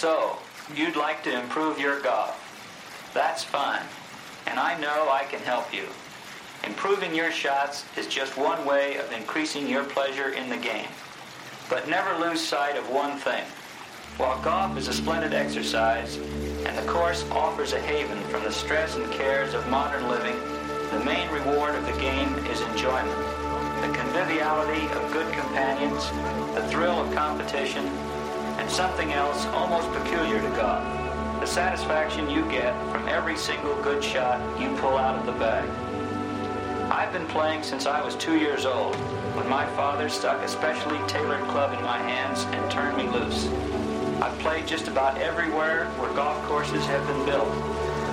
So, you'd like to improve your golf. That's fine. And I know I can help you. Improving your shots is just one way of increasing your pleasure in the game. But never lose sight of one thing. While golf is a splendid exercise, and the course offers a haven from the stress and cares of modern living, the main reward of the game is enjoyment. The conviviality of good companions, the thrill of competition, something else almost peculiar to golf. The satisfaction you get from every single good shot you pull out of the bag. I've been playing since I was two years old, when my father stuck a specially tailored club in my hands and turned me loose. I've played just about everywhere where golf courses have been built,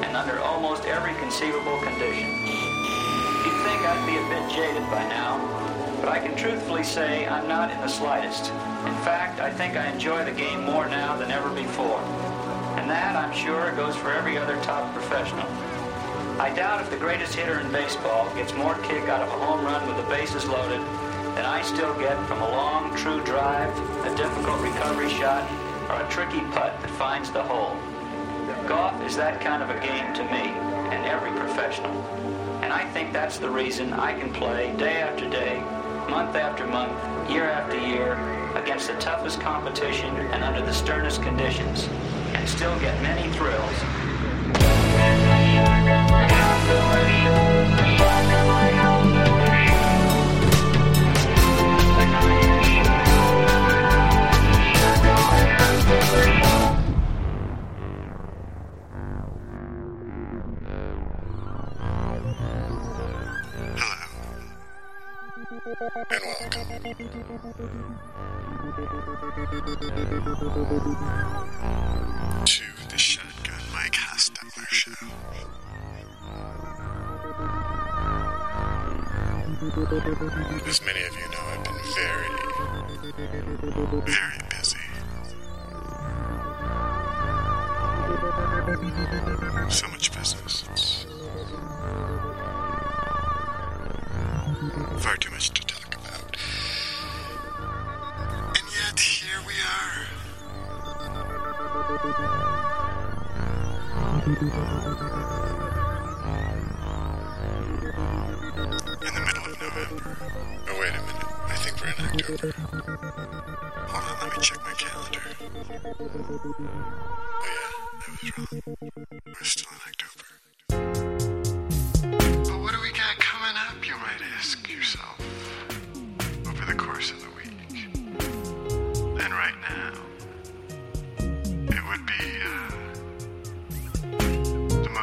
and under almost every conceivable condition. You'd think I'd be a bit jaded by now, but I can truthfully say I'm not in the slightest. In fact, I think I enjoy the game more now than ever before. And that, I'm sure, goes for every other top professional. I doubt if the greatest hitter in baseball gets more kick out of a home run with the bases loaded than I still get from a long, true drive, a difficult recovery shot, or a tricky putt that finds the hole. Golf is that kind of a game to me and every professional. And I think that's the reason I can play day after day, month after month, year after year, against the toughest competition and under the sternest conditions, and still get many thrills. And welcome to the Shotgun Mike Hostettler Show. As many of you know, I've been very, very busy. So much business.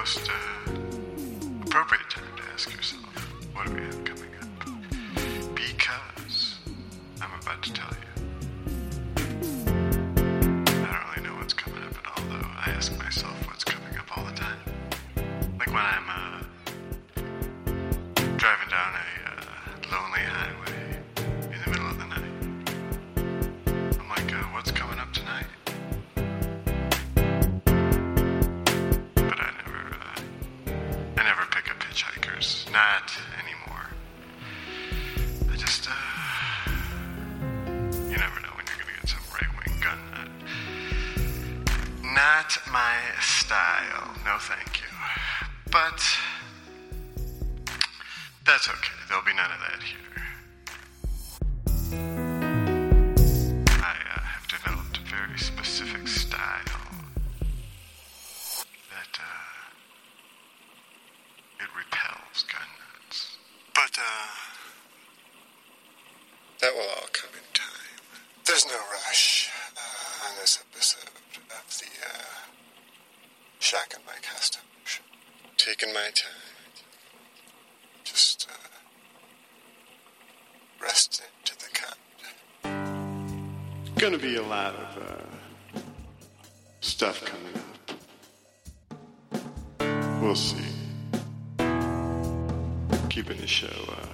Most uh, appropriate time to ask yourself, what do we have coming up? Because I'm about to tell you. But uh, that will all come in time. There's no rush uh, on this episode of the uh, Shotgun Mike Hostettler show. Taking my time. Just uh, rest into the cut. Gonna be a lot of uh, stuff coming up. We'll see. Keeping the show uh,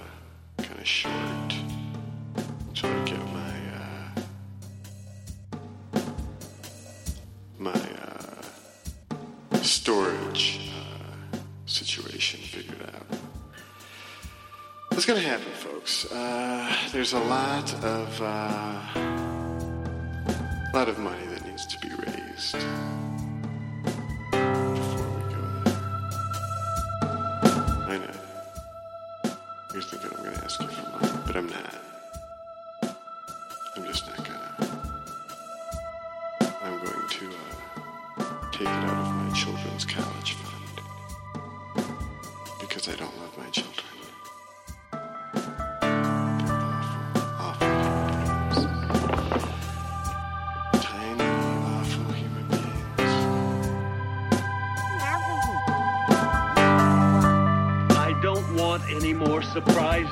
kind of short. Try to get my uh, my uh, storage uh, situation figured out. What's gonna happen, folks? Uh, there's a lot of uh, a lot of money that needs to be raised I'm just not gonna. I'm going to uh, take it out of my children's college fund because I don't love my children.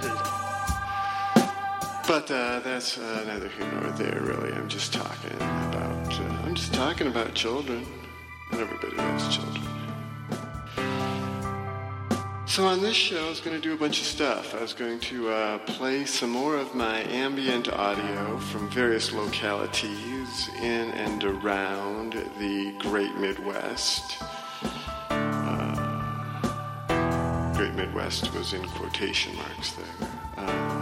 They're Uh, that's uh, neither here nor there, really. I'm just talking about. Uh, I'm just talking about children, and everybody loves children. So on this show, I was going to do a bunch of stuff. I was going to uh, play some more of my ambient audio from various localities in and around the Great Midwest. Uh, Great Midwest was in quotation marks there.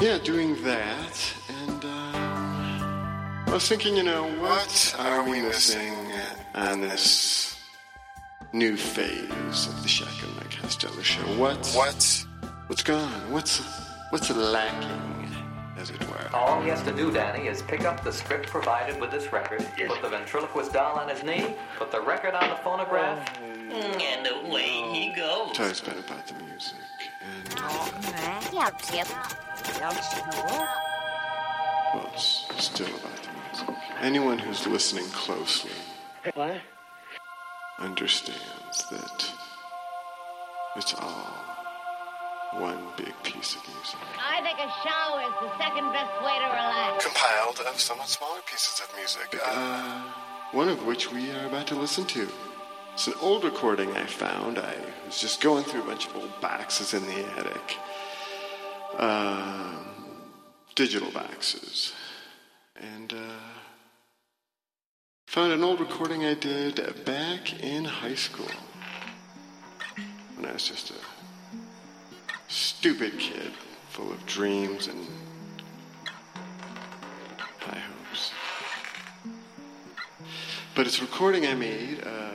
Yeah, doing that, and uh, I was thinking, you know, what are we missing on this new phase of the Shotgun Mike Hostettler show? What? What? What's gone? What's what's lacking, as it were? All he has to do, Danny, is pick up the script provided with this record, put the ventriloquist doll on his knee, put the record on the phonograph, and away he goes. It's always about the music, and well, it's still about the music. Anyone who's listening closely What? understands that it's all one big piece of music. I think a shower is the second best way to relax. Compiled of somewhat smaller pieces of music, uh, one of which we are about to listen to. It's an old recording I found. I was just going through a bunch of old boxes in the attic. Um, digital boxes. And, uh, found an old recording I did back in high school when I was just a stupid kid full of dreams and high hopes. But it's a recording I made uh,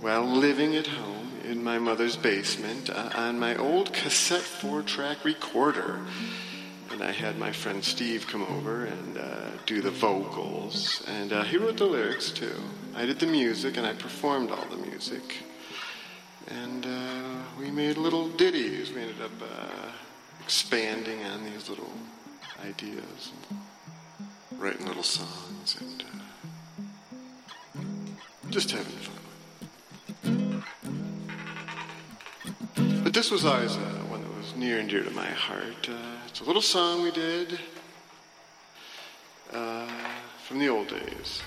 while living at home in my mother's basement uh, on my old cassette four track recorder. And I had my friend Steve come over and uh, do the vocals. And uh, he wrote the lyrics too. I did the music and I performed all the music. And uh, we made little ditties. We ended up uh, expanding on these little ideas, and writing little songs, and uh, just having fun. But this was always uh, one that was near and dear to my heart. Uh, it's a little song we did uh, from the old days.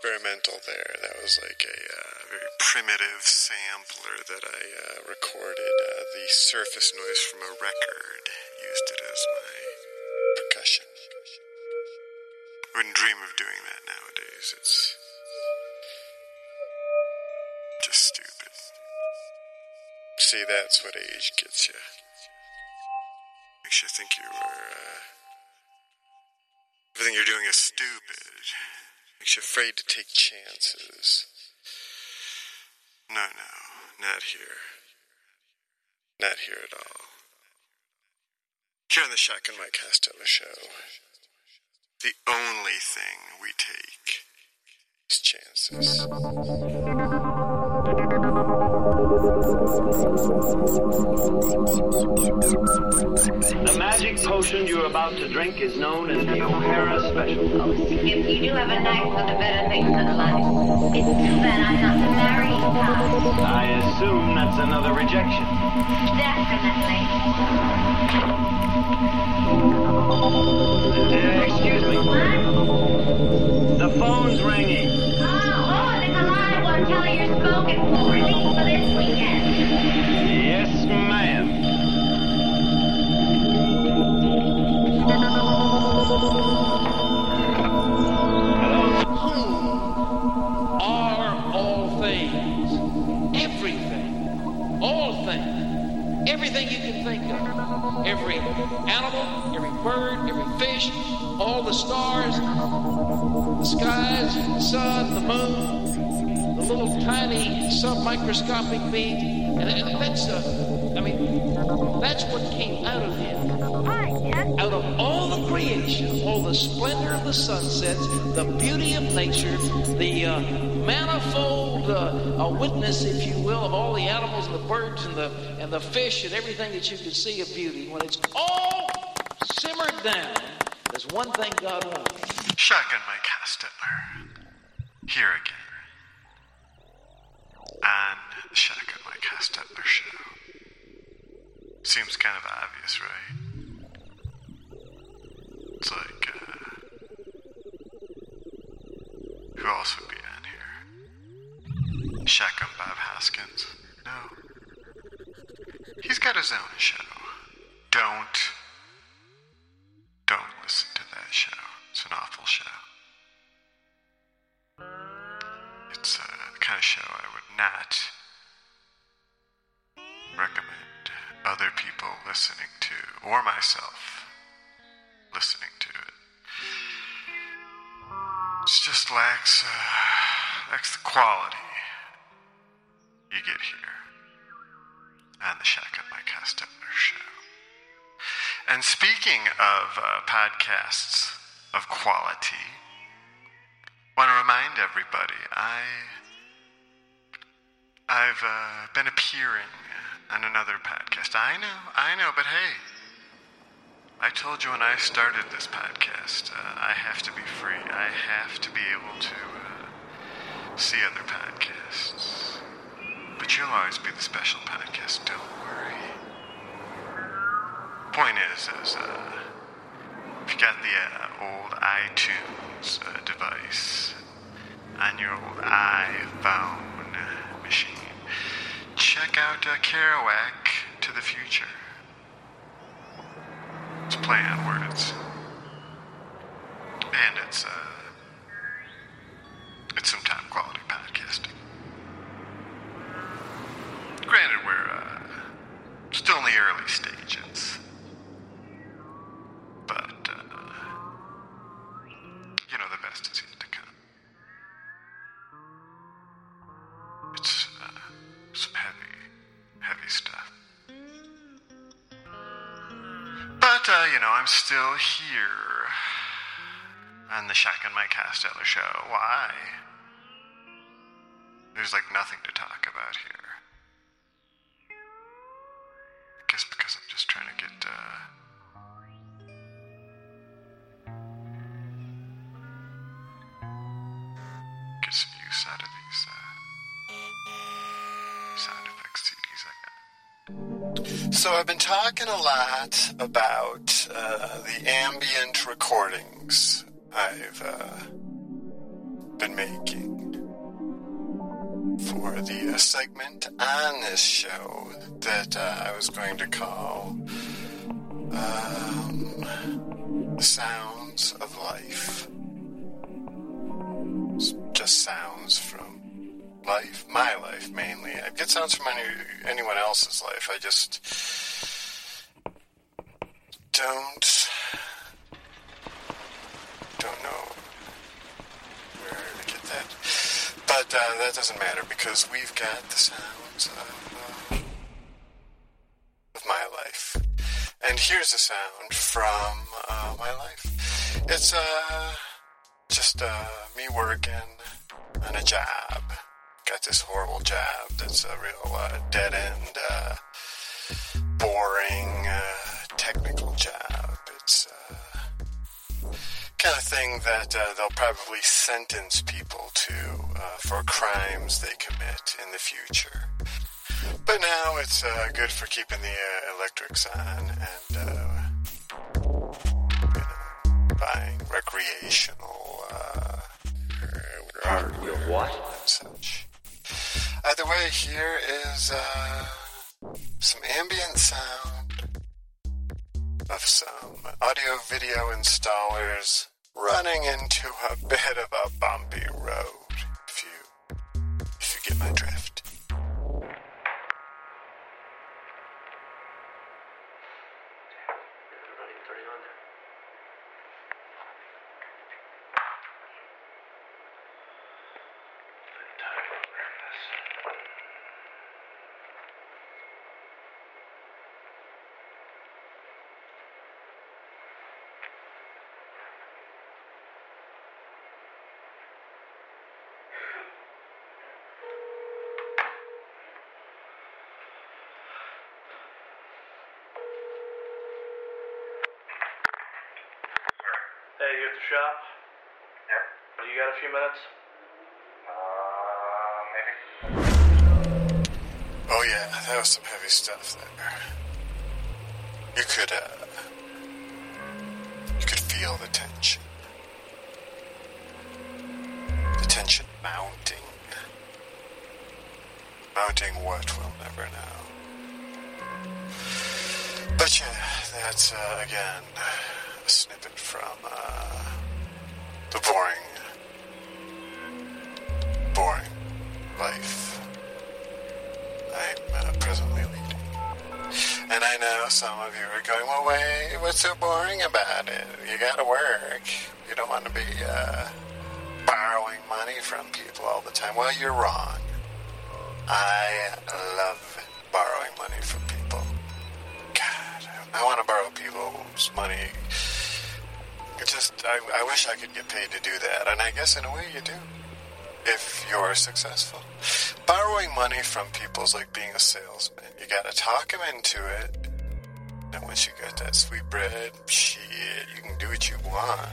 Experimental there. That was like a uh, very primitive sampler that I uh, recorded. Uh, the surface noise from a record. Used it as my percussion. I Wouldn't dream of doing that nowadays. It's just stupid. See, that's what age gets you. Makes you think you are. Uh, everything you're doing is stupid. Makes you afraid to take chances. No, no, not here. Not here at all. Here on the Shotgun Mike Hostettler Show, the only thing we take is chances. The magic potion you're about to drink is known as the O'Hara Special. Skip, you do have a knack for the better things in life. It's too bad I'm not the marrying type. I assume that's another rejection. Definitely. Uh, excuse me. What? The phone's ringing. Oh, oh, Nikolai will tell you you're spoken for. Leave for this tiny submicroscopic beings, and, and that's, uh, I mean, that's what came out of him out of all the creation, all the splendor of the sunsets, the beauty of nature, the uh, manifold uh, witness, if you will, of all the animals and the birds and the and the fish and everything that you can see of beauty. When it's all simmered down, there's one thing God wants. Shotgun Mike Hostettler. Here again. On the cast Mike their show. Seems kind of obvious, right? It's like, uh, who else would be on here? Shotgun podcasts of quality, want to remind everybody I I've uh, been appearing on another podcast. I know, I know, but hey, I told you when I started this podcast, uh, I have to be free. I have to be able to uh, see other podcasts. But you'll always be the special podcast. Don't worry. Point is, is uh, you got the uh, old iTunes uh, device on your old iPhone machine, check out uh, Kerouac to the future. It's play on words. There's like nothing to talk about here. I guess because I'm just trying to get, uh, get some use out of these, uh, So I've been talking a lot about uh, the ambient recordings I've uh, been making for the segment on this show that uh, I was going to call um, Sounds of Life." Just sounds from life, my life mainly. I get sounds from any, anyone else's life. I just don't don't know where to get that. Uh, that doesn't matter because we've got the sounds of, uh, of my life. And here's a sound from uh, my life. It's uh, just uh, me working on a job got this horrible job that's a real uh, dead end, kind of thing that uh, they'll probably sentence people to uh, for crimes they commit in the future. But now it's good for keeping the electrics on and you know, buying recreational hardware. What? And such. Either way, here is uh, some ambient sound of some audio video installers running into a bit of a bumpy road. If you, if you get my drift. Hey, you at the shop? Yep. You got a few minutes? Uh, maybe. Oh yeah, that was some heavy stuff there. You could, uh, you could feel the tension. The tension mounting. Mounting what, we'll never know. But yeah, that's, uh, again, a snippet from, uh, the boring, boring life I'm uh, presently leading. And I know some of you are going, well, wait, what's so boring about it? You gotta work. You don't want to be uh, borrowing money from people all the time. Well, you're wrong. I love borrowing money from people. God, I want to borrow people's money. Just, I, I wish I could get paid to do that. And I guess in a way you do if you're successful. Borrowing money from people is like being a salesman. You gotta talk them into it. And once you got that sweet bread, shit, you can do what you want.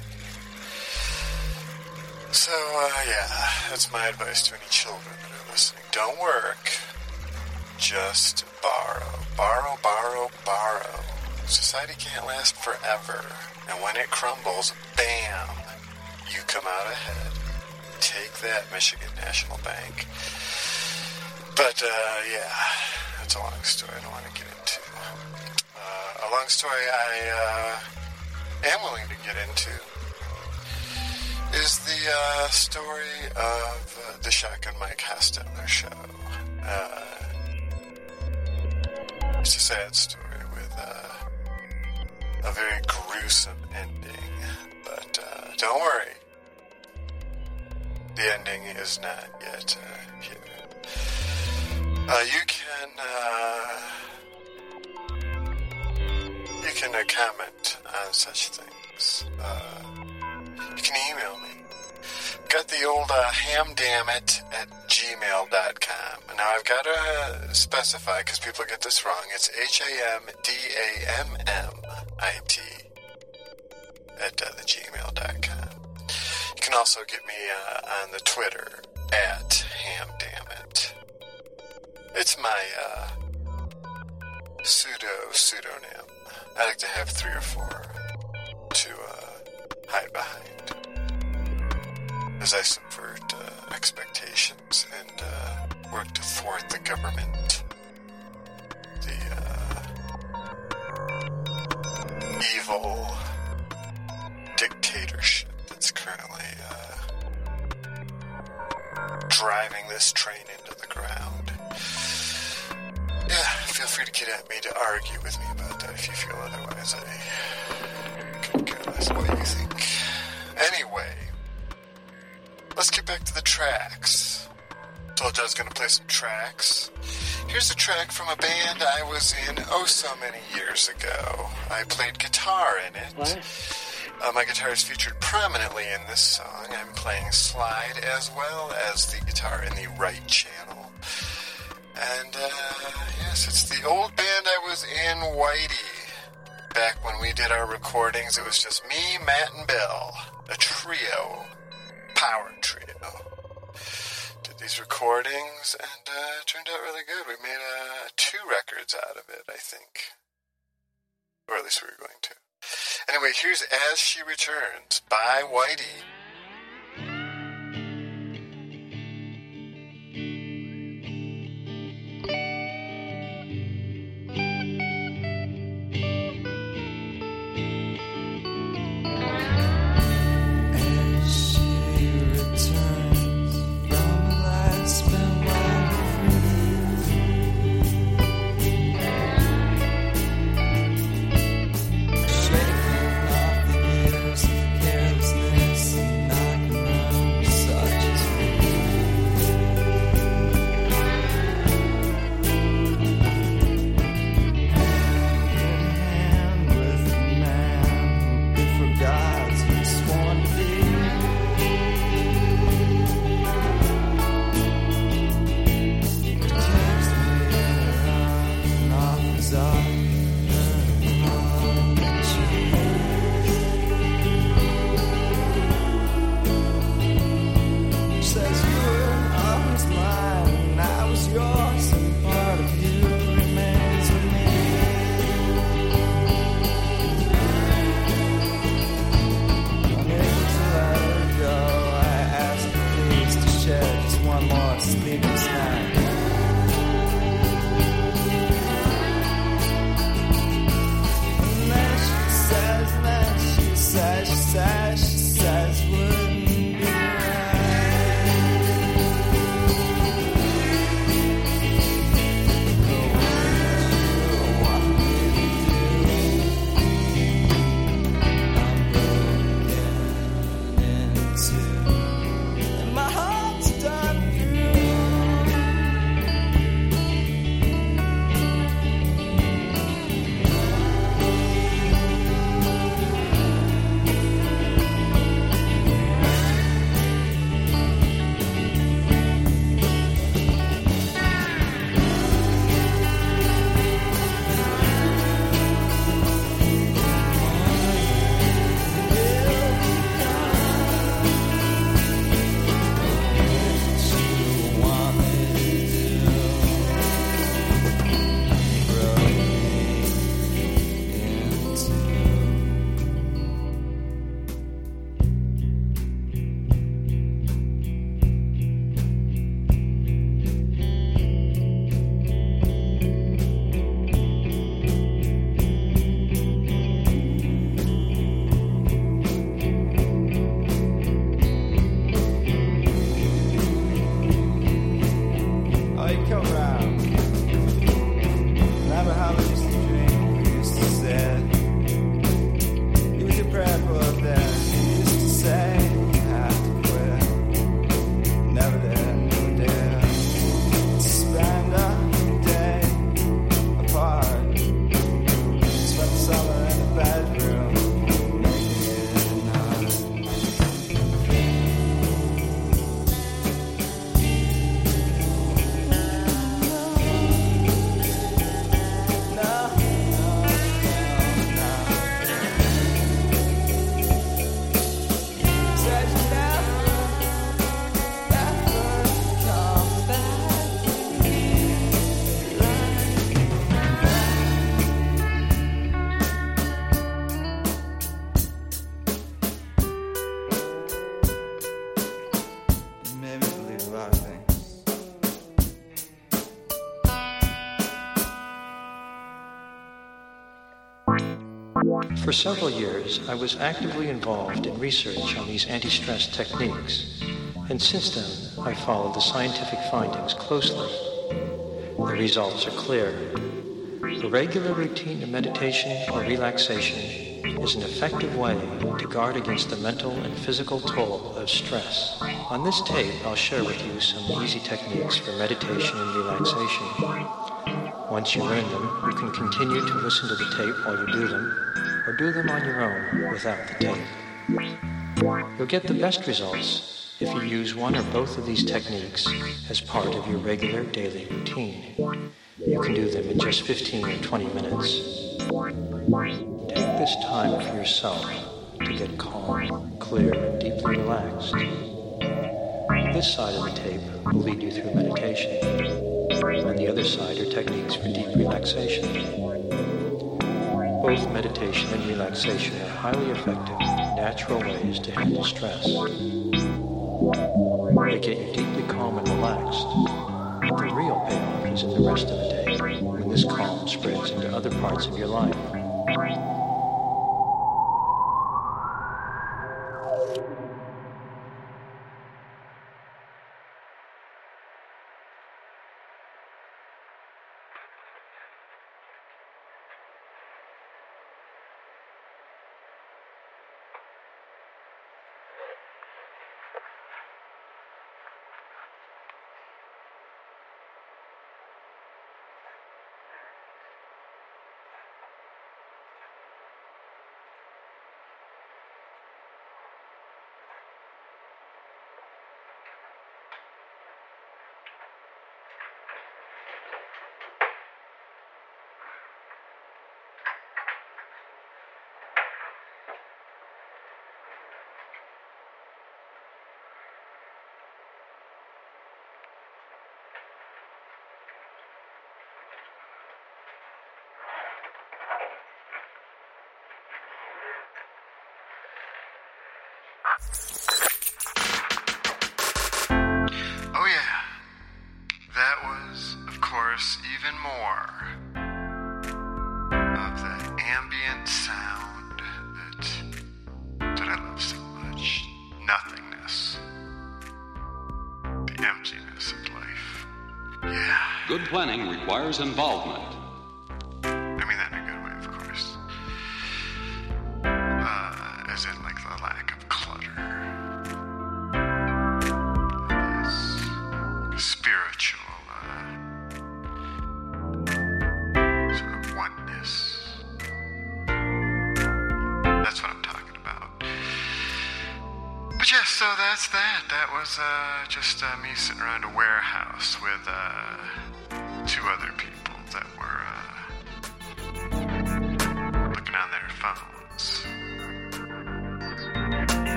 So, uh, yeah, that's my advice to any children that are listening. Don't work, just borrow. Borrow, borrow, borrow. Society can't last forever. And when it crumbles, bam, you come out ahead. Take that, Michigan National Bank. But, uh, yeah, that's a long story I don't want to get into. Uh, a long story I uh, am willing to get into is the uh, story of the Shotgun Mike Hostettler show. Uh, it's a sad story a very gruesome ending, but uh, don't worry. The ending is not yet uh, here. Uh, you can uh, you can uh, comment on such things. Uh, you can email me. Got the old uh, hamdammit at gmail.com. Now I've got to uh, specify because people get this wrong. It's H A M D A M M I T at uh, the gmail.com. You can also get me uh, on the Twitter at hamdammit. It's my uh, pseudo pseudonym. I like to have three or four to uh, hide behind as I subvert uh, expectations and uh, work to thwart the government. The uh, evil dictatorship that's currently uh, driving this train into the ground. Yeah, feel free to get at me to argue with me about that if you feel otherwise. I back to the tracks. Told you I was going to play some tracks. Here's a track from a band I was in oh so many years ago. I played guitar in it. What? Uh, my guitar is featured prominently in this song. I'm playing slide as well as the guitar in the right channel. And, uh, yes, it's the old band I was in, Whitey. Back when we did our recordings, it was just me, Matt, and Bill. A trio. Power trio. Did these recordings, and, uh, it turned out really good. We made, uh, two records out of it, I think. Or at least we were going to. Anyway, here's As She Returns by Whitey. Several years, I was actively involved in research on these anti stress techniques, and since then, I followed the scientific findings closely. The results are clear. A regular routine of meditation or relaxation is an effective way to guard against the mental and physical toll of stress. On this tape, I'll share with you some easy techniques for meditation and relaxation. Once you learn them, you can continue to listen to the tape while you do them, or do them on your own without the tape. You'll get the best results if you use one or both of these techniques as part of your regular daily routine. You can do them in just 15 or 20 minutes. Take this time for yourself to get calm, clear, and deeply relaxed. This side of the tape will lead you through meditation. On the other side are techniques for deep relaxation. Both meditation and relaxation are highly effective, natural ways to handle stress. They get you deeply calm and relaxed. But the real payoff is in the rest of the day, when this calm spreads into other parts of your life. Of ambient sound that, that I love so much. Nothingness. The emptiness of life. Yeah. Good planning requires involvement.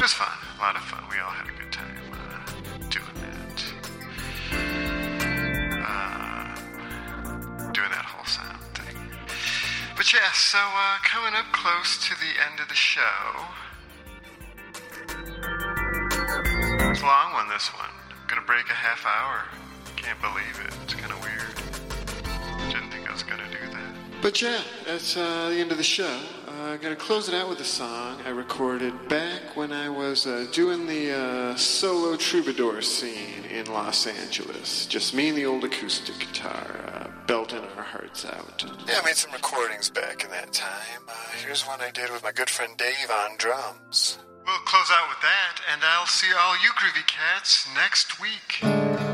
It was fun, a lot of fun. We all had a good time uh, doing that. Uh, doing that whole sound thing. But yeah, so uh, coming up close to the end of the show. It's a long one, this one. I'm gonna break a half hour. Can't believe it. It's kind of weird. Didn't think I was gonna do that. But yeah, that's uh, the end of the show. Uh, gonna close it out with a song I recorded back when I was uh, doing the uh, solo troubadour scene in Los Angeles. Just me and the old acoustic guitar, uh, belting our hearts out. Yeah, I made some recordings back in that time. Uh, here's one I did with my good friend Dave on drums. We'll close out with that, and I'll see all you groovy cats next week.